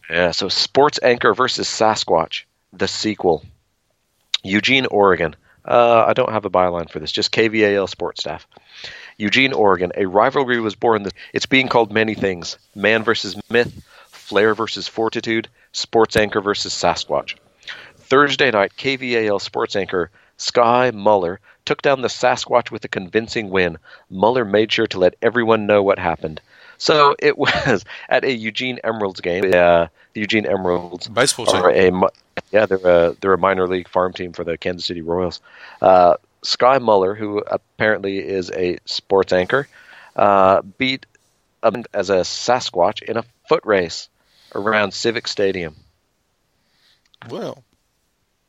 [SPEAKER 2] yeah, so Sports Anchor versus Sasquatch, the sequel. Eugene, Oregon. Uh, I don't have a byline for this, just KVAL sports staff. Eugene, Oregon. A rivalry was born. It's being called many things man versus myth, flair versus fortitude, sports anchor versus Sasquatch. Thursday night, KVAL sports anchor Sky Muller took down the Sasquatch with a convincing win. Muller made sure to let everyone know what happened. So it was at a Eugene Emeralds game. Uh, the Eugene Emeralds
[SPEAKER 1] Baseball team.
[SPEAKER 2] a yeah they're a they're a minor league farm team for the Kansas City Royals. Uh, Sky Muller, who apparently is a sports anchor, uh, beat um, as a Sasquatch in a foot race around Civic Stadium.
[SPEAKER 1] Well,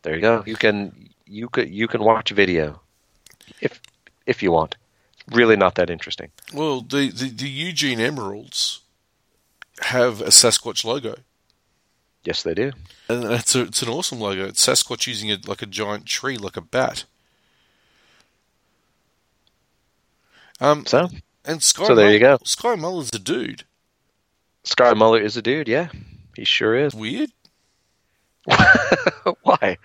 [SPEAKER 2] There you go. You can you could you can watch video if if you want. Really not that interesting.
[SPEAKER 1] well, the, the, the Eugene Emeralds have a Sasquatch logo.
[SPEAKER 2] Yes, they do.
[SPEAKER 1] And it's, a, it's an awesome logo. It's Sasquatch using it like a giant tree, like a bat. Um,
[SPEAKER 2] So
[SPEAKER 1] and Sky
[SPEAKER 2] so there you
[SPEAKER 1] Mull-
[SPEAKER 2] go.
[SPEAKER 1] Sky Muller's a dude.
[SPEAKER 2] Sky Muller is a dude. Yeah, he sure is.
[SPEAKER 1] Weird.
[SPEAKER 2] Why?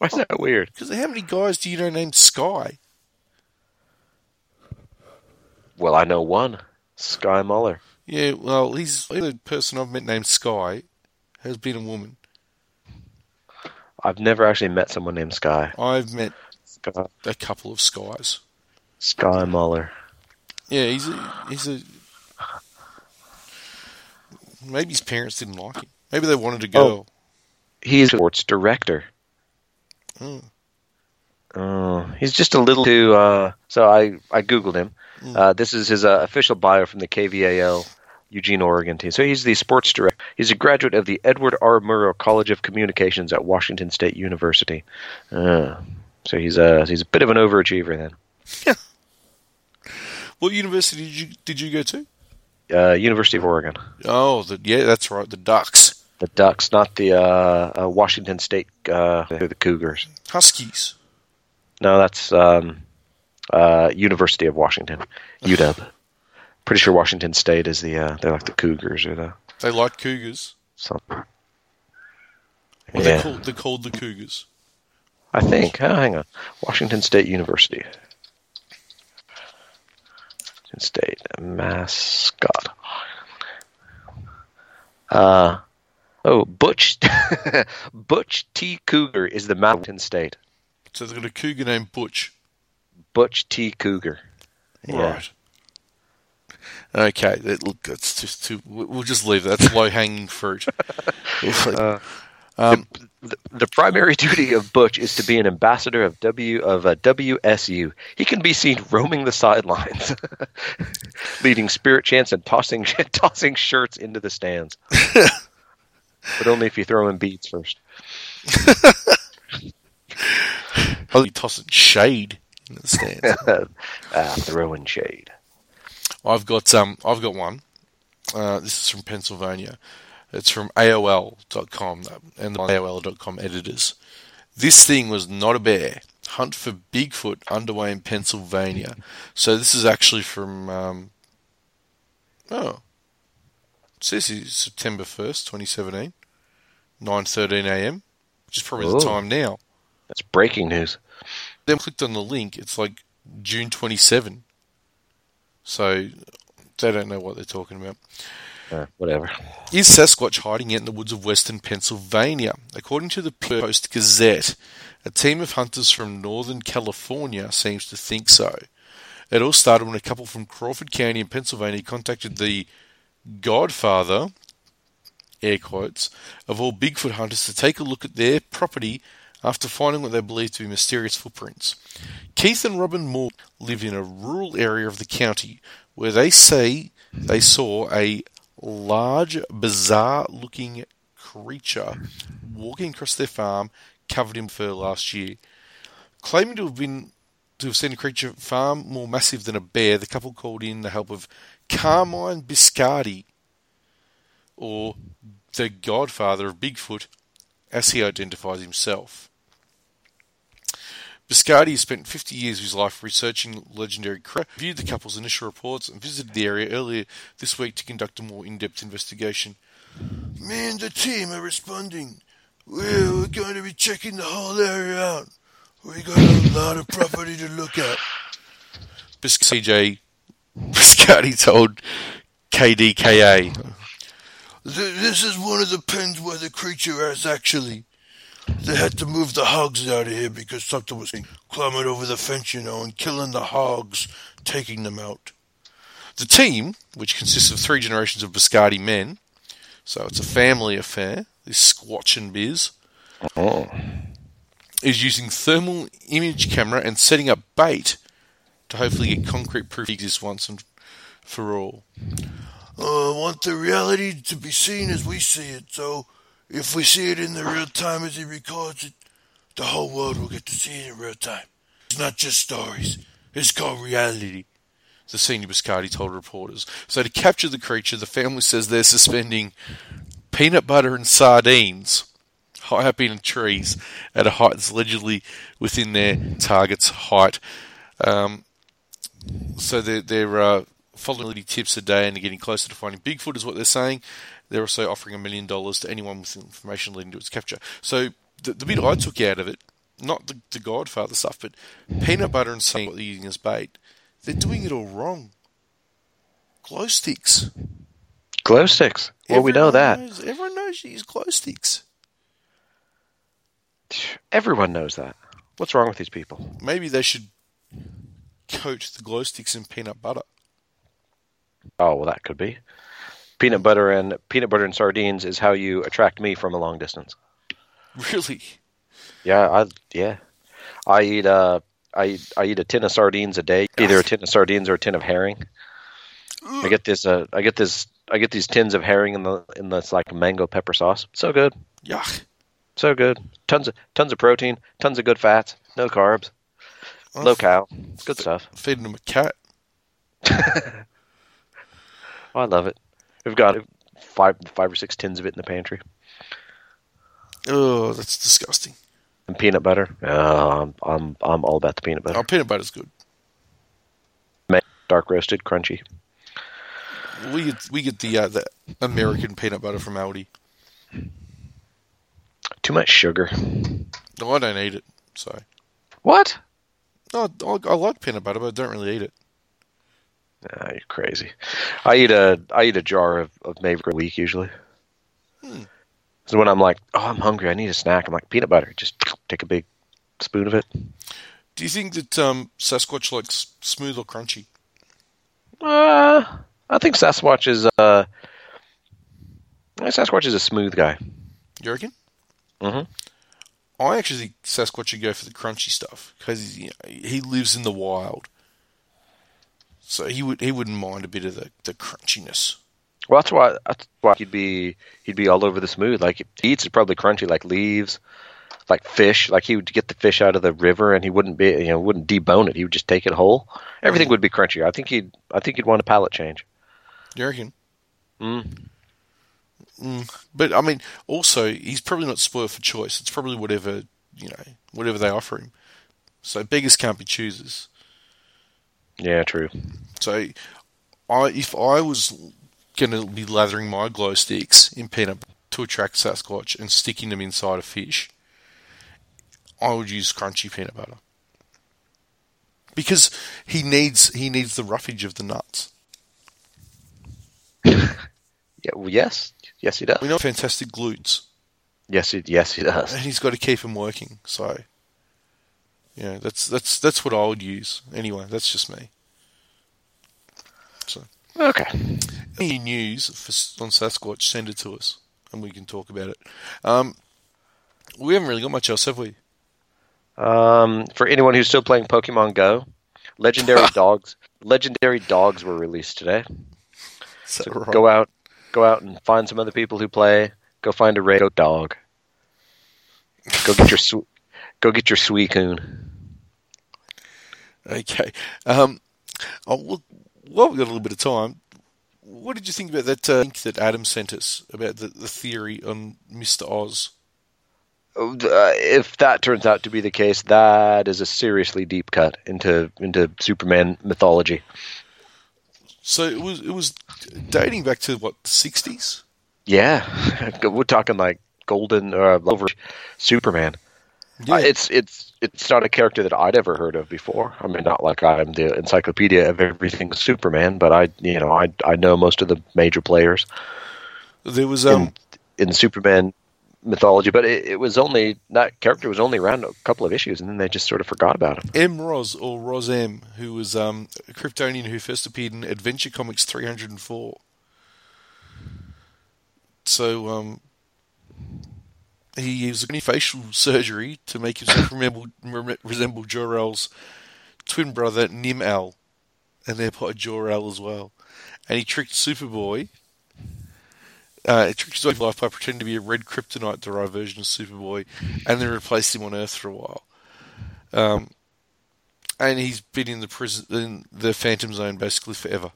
[SPEAKER 2] Why is that weird?
[SPEAKER 1] Because how many guys do you know named Sky?
[SPEAKER 2] Well, I know one. Sky Muller.
[SPEAKER 1] Yeah, well, he's the person I've met named Sky has been a woman.
[SPEAKER 2] I've never actually met someone named Sky.
[SPEAKER 1] I've met
[SPEAKER 2] Sky,
[SPEAKER 1] a couple of Skies.
[SPEAKER 2] Sky Muller.
[SPEAKER 1] Yeah, he's a, he's a. Maybe his parents didn't like him. Maybe they wanted a oh, girl.
[SPEAKER 2] He's a sports director.
[SPEAKER 1] Oh.
[SPEAKER 2] Oh, he's just a little too. Uh, so I I googled him. Uh, this is his uh, official bio from the KVAL Eugene, Oregon team. So he's the sports director. He's a graduate of the Edward R. Murrow College of Communications at Washington State University. Uh, so he's a he's a bit of an overachiever then.
[SPEAKER 1] What university did you did you go to?
[SPEAKER 2] Uh, University of Oregon.
[SPEAKER 1] Oh, the, yeah, that's right, the Ducks,
[SPEAKER 2] The Ducks, not the uh, uh, Washington State. Uh, they're the Cougars.
[SPEAKER 1] Huskies.
[SPEAKER 2] No, that's um, uh, University of Washington, UW. Pretty sure Washington State is the uh, they're like the Cougars or the
[SPEAKER 1] They like Cougars.
[SPEAKER 2] something.
[SPEAKER 1] Well,
[SPEAKER 2] yeah,
[SPEAKER 1] they're called they're called the Cougars.
[SPEAKER 2] I think. Oh, hang on, Washington State University. Washington State mascot. Uh, oh, Butch Butch T. Cougar is the Mountain State.
[SPEAKER 1] So they've got a cougar named Butch.
[SPEAKER 2] Butch T. Cougar. Yeah.
[SPEAKER 1] Right. Okay, that, look, that's just too. we- We'll just leave that. That's low hanging fruit. um,
[SPEAKER 2] the, the primary duty of Butch is to be an ambassador of W of uh, WSU. He can be seen roaming the sidelines, leading spirit chants and tossing tossing shirts into the stands. But only if you throw in beads first.
[SPEAKER 1] I'll be tossing shade in the stands.
[SPEAKER 2] ah, throwing shade.
[SPEAKER 1] I've got um, I've got one. Uh, this is from Pennsylvania. It's from AOL.com and the AOL.com editors. This thing was not a bear. Hunt for Bigfoot underway in Pennsylvania. So this is actually from um, oh, it says here September first, twenty seventeen, nine thirteen a.m., which is probably the time now.
[SPEAKER 2] That's breaking news.
[SPEAKER 1] Then clicked on the link. It's like June twenty seven. So they don't know what they're talking about.
[SPEAKER 2] Uh, whatever.
[SPEAKER 1] Is Sasquatch hiding out in the woods of western Pennsylvania? According to the Post Gazette, a team of hunters from northern California seems to think so. It all started when a couple from Crawford County in Pennsylvania contacted the godfather, air quotes, of all Bigfoot hunters to take a look at their property after finding what they believed to be mysterious footprints. Keith and Robin Moore live in a rural area of the county where they say they saw a large, bizarre looking creature walking across their farm covered in fur last year. Claiming to have been to have seen a creature far more massive than a bear, the couple called in the help of Carmine Biscardi, or the godfather of Bigfoot, as he identifies himself. Biscardi has spent 50 years of his life researching legendary creatures, reviewed the couple's initial reports, and visited the area earlier this week to conduct a more in-depth investigation. Me and the team are responding. We're, we're going to be checking the whole area out. We got a lot of property to look at. Bis- CJ Biscardi told KDKA. This is one of the pens where the creature is actually. They had to move the hogs out of here because something was climbing over the fence, you know, and killing the hogs, taking them out. The team, which consists of three generations of Biscardi men, so it's a family affair, this Squatch and Biz,
[SPEAKER 2] Oh.
[SPEAKER 1] is using thermal image camera and setting up bait to hopefully get concrete proof exists once and for all. Uh, I want the reality to be seen as we see it, so if we see it in the real time as he records it, the whole world will get to see it in real time. It's not just stories, it's called reality. The senior Biscardi told reporters. So, to capture the creature, the family says they're suspending peanut butter and sardines high up in trees at a height that's allegedly within their target's height. Um, so they're, they're uh, following tips a day and they're getting closer to finding Bigfoot, is what they're saying. They're also offering a million dollars to anyone with information leading to its capture. So the, the bit I took out of it, not the, the Godfather stuff, but peanut butter and saying what they're using as bait, they're doing it all wrong. Glow sticks.
[SPEAKER 2] Glow sticks. Well, we know that.
[SPEAKER 1] knows- everyone knows you use glow sticks.
[SPEAKER 2] Everyone knows that. What's wrong with these people?
[SPEAKER 1] Maybe they should coat the glow sticks in peanut butter.
[SPEAKER 2] Oh, well, that could be. Peanut butter and peanut butter and sardines is how you attract me from a long distance.
[SPEAKER 1] Really?
[SPEAKER 2] Yeah, I yeah, I eat uh I eat, I eat a tin of sardines a day, either a tin of sardines or a tin of herring. I get this uh I get this I get these tins of herring in the in this like mango pepper sauce. So good,
[SPEAKER 1] Yuck.
[SPEAKER 2] so good. Tons of tons of protein, tons of good fats, no carbs, low cal, good stuff.
[SPEAKER 1] Feeding them a cat.
[SPEAKER 2] Oh, I love it. We've got five five or six tins of it in the pantry.
[SPEAKER 1] Oh, that's disgusting.
[SPEAKER 2] And peanut butter. Oh, I'm I'm I'm all about the peanut butter.
[SPEAKER 1] Oh, peanut butter's good.
[SPEAKER 2] Dark roasted, crunchy.
[SPEAKER 1] We get we get the uh, the American peanut butter from Aldi.
[SPEAKER 2] Too much sugar.
[SPEAKER 1] No, I don't eat it. So
[SPEAKER 2] What?
[SPEAKER 1] No, I, I like peanut butter, but I don't really eat it.
[SPEAKER 2] Ah, you're crazy. I eat a I eat a jar of, of Maver a week usually.
[SPEAKER 1] Hmm.
[SPEAKER 2] So when I'm like, oh, I'm hungry, I need a snack. I'm like peanut butter. Just take a big spoon of it.
[SPEAKER 1] Do you think that um, Sasquatch likes smooth or crunchy?
[SPEAKER 2] Uh, I think Sasquatch is uh, Sasquatch is a smooth guy.
[SPEAKER 1] You reckon?
[SPEAKER 2] Mhm.
[SPEAKER 1] I actually think Sasquatch should go for the crunchy stuff because you know, he lives in the wild, so he would he wouldn't mind a bit of the, the crunchiness.
[SPEAKER 2] Well, that's why that's why he'd be he'd be all over the smooth. Like he eats it probably crunchy, like leaves, like fish. Like he would get the fish out of the river, and he wouldn't be, you know, wouldn't debone it. He would just take it whole. Everything would be crunchy. I think he'd, I think he'd want a palate change.
[SPEAKER 1] You reckon?
[SPEAKER 2] Mm.
[SPEAKER 1] Mm. But I mean, also he's probably not spoiled for choice. It's probably whatever you know, whatever they offer him. So beggars can't be choosers.
[SPEAKER 2] Yeah, true.
[SPEAKER 1] So, I if I was going to be lathering my glow sticks in peanut butter to attract Sasquatch and sticking them inside a fish, I would use crunchy peanut butter because he needs he needs the roughage of the nuts.
[SPEAKER 2] Yeah. Well, yes. Yes, he does.
[SPEAKER 1] We know fantastic glutes,
[SPEAKER 2] Yes, he, yes, he does.
[SPEAKER 1] and he's got to keep them working. So, yeah, that's that's that's what I would use anyway. That's just me. So.
[SPEAKER 2] Okay.
[SPEAKER 1] any news for, on Sasquatch, send it to us and we can talk about it. Um, we haven't really got much else, have we?
[SPEAKER 2] Um, for anyone who's still playing Pokemon Go, legendary dogs, legendary dogs were released today.
[SPEAKER 1] So,
[SPEAKER 2] So
[SPEAKER 1] right.
[SPEAKER 2] go out, go out and find some other people who play. Go find a radio dog. Go get your sw- go get your Suicune.
[SPEAKER 1] Okay. Um, oh, well, well, we've got a little bit of time. What did you think about that uh, link that Adam sent us about the, the theory on Mr. Oz?
[SPEAKER 2] Uh, if that turns out to be the case, that is a seriously deep cut into into Superman mythology.
[SPEAKER 1] So it was it was dating back to what the sixties.
[SPEAKER 2] Yeah, we're talking like golden uh, over Superman.
[SPEAKER 1] Yeah,
[SPEAKER 2] Uh, it's it's it's not a character that I'd ever heard of before. I mean, not like I'm the encyclopedia of everything Superman, but I you know I I know most of the major players
[SPEAKER 1] there was um
[SPEAKER 2] in in Superman mythology. But it, it was only that character was only around a couple of issues, and then they just sort of forgot about him.
[SPEAKER 1] M. Roz or Roz M, who was um, a Kryptonian who first appeared in Adventure Comics 304. So um, he used any facial surgery to make himself resemble, resemble Jor-El's twin brother Nim-El, and thereby Jor-El as well. And he tricked Superboy. Uh, he tricked his life by pretending to be a red kryptonite derived version of Superboy, and then replaced him on Earth for a while. Um, and he's been in the prison, in the Phantom Zone basically forever.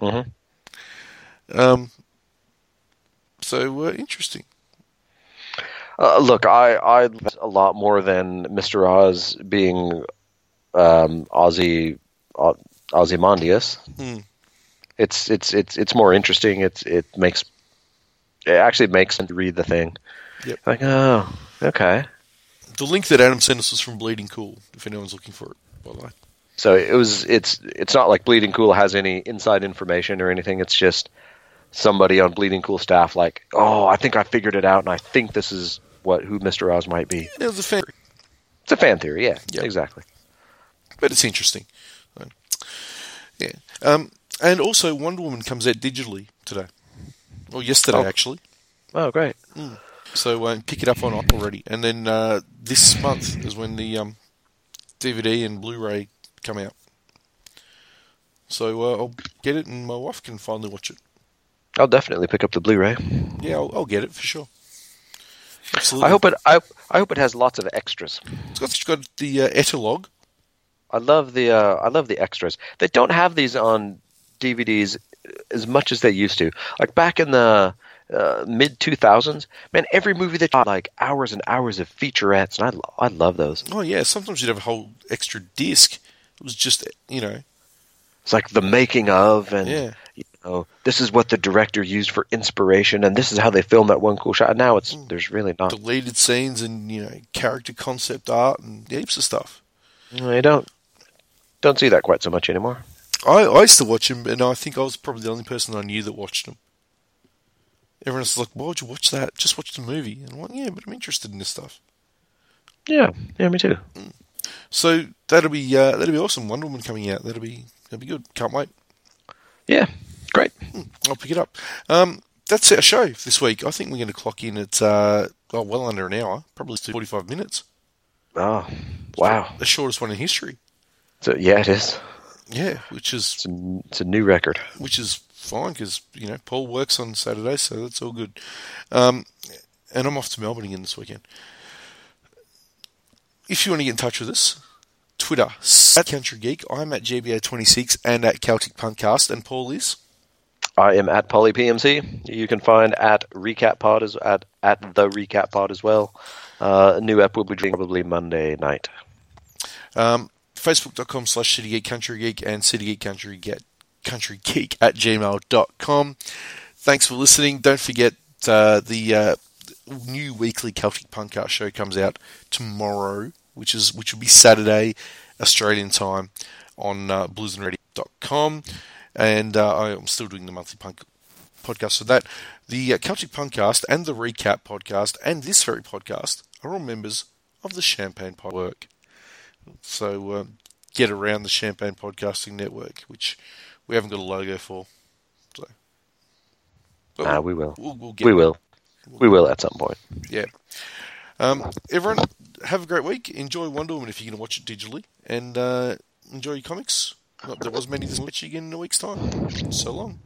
[SPEAKER 2] Mm-hmm.
[SPEAKER 1] Um, so uh, interesting.
[SPEAKER 2] Uh, look, I I a lot more than Mister Oz being um, Ozzy uh, Ozymandias.
[SPEAKER 1] Hmm.
[SPEAKER 2] It's it's it's it's more interesting. It's it makes it actually makes sense to read the thing.
[SPEAKER 1] Yep.
[SPEAKER 2] Like oh okay.
[SPEAKER 1] The link that Adam sent us was from Bleeding Cool. If anyone's looking for it, by the way.
[SPEAKER 2] So it was it's it's not like Bleeding Cool has any inside information or anything. It's just somebody on Bleeding Cool staff like oh I think I figured it out and I think this is what who Mister Oz might be.
[SPEAKER 1] It was a fan,
[SPEAKER 2] It's a fan theory, yeah,
[SPEAKER 1] Yep.
[SPEAKER 2] exactly.
[SPEAKER 1] but it's interesting. Yeah. Um, and also, Wonder Woman comes out digitally today, or yesterday
[SPEAKER 2] Oh.
[SPEAKER 1] actually.
[SPEAKER 2] Oh great.
[SPEAKER 1] So uh, pick it up on already. And then uh, this month is when the um, DVD and Blu-ray come out. So uh, I'll get it, and my wife can finally watch it.
[SPEAKER 2] I'll definitely pick up the Blu-ray.
[SPEAKER 1] Yeah, I'll, I'll get it for sure. Absolutely.
[SPEAKER 2] I hope it. I, I hope it has lots of extras.
[SPEAKER 1] it's got, it's got the uh, etalog.
[SPEAKER 2] I love the. Uh, I love the extras. They don't have these on DVDs as much as they used to. Like back in the uh, mid two thousands, man, every movie that had like hours and hours of featurettes, and I I love those.
[SPEAKER 1] Oh yeah, sometimes you'd have a whole extra disc. It was just you know
[SPEAKER 2] It's like the making of, and
[SPEAKER 1] Yeah.
[SPEAKER 2] you know, this is what the director used for inspiration, and this is how they filmed that one cool shot. And now it's there's really not.
[SPEAKER 1] deleted scenes and you know character concept art and heaps of stuff.
[SPEAKER 2] I don't don't see that quite so much anymore.
[SPEAKER 1] I, I used to watch him, and I think I was probably the only person I knew that watched him. Everyone was like, "Why would you watch that? Just watch the movie." And I'm like, "Yeah, but I'm interested in this stuff."
[SPEAKER 2] Yeah, yeah, me too.
[SPEAKER 1] So that'll be uh, that'll be awesome. Wonder Woman coming out. That'll be that'll be good. Can't wait.
[SPEAKER 2] Yeah, great.
[SPEAKER 1] I'll pick it up. Um, that's our show this week. I think we're going to clock in at uh, oh, well under an hour, probably 45 minutes.
[SPEAKER 2] Oh, wow.
[SPEAKER 1] The shortest one in history.
[SPEAKER 2] So yeah, it is.
[SPEAKER 1] Yeah, which is
[SPEAKER 2] It's a, it's a new record.
[SPEAKER 1] which is fine because you know Paul works on Saturday, so that's all good. Um, and I'm off to Melbourne again this weekend. if you want to get in touch with us, Twitter at Country Geek. I'm at GBA26 and at Celtic Punkcast, and Paul is.
[SPEAKER 2] I am at PolyPMC. You can find at Recap Pod as at at the Recap Pod as well. Uh, new app will be probably Monday night.
[SPEAKER 1] Um, Facebook.com slash City Geek Country Geek and City Geek Country Geek at gmail.com. Thanks for listening. Don't forget uh, the uh, new weekly Celtic Punkcast show comes out tomorrow, which is which will be Saturday Australian time on uh, bluesandrootsradio.com. And uh, I'm still doing the monthly punk podcast for that. The uh, Celtic Punkcast and the Recap podcast and this very podcast are all members of the Champagne Pod Work. So uh, get around the Champagne Podcasting Network, which we haven't got a logo for. So, but
[SPEAKER 2] Ah, we will.
[SPEAKER 1] We'll, we'll get
[SPEAKER 2] We will. We will at some point.
[SPEAKER 1] Yeah. Um, everyone, have a great week. Enjoy Wonder Woman if you can watch it digitally, and uh, enjoy your comics. There was many this much again in a week's time. So long.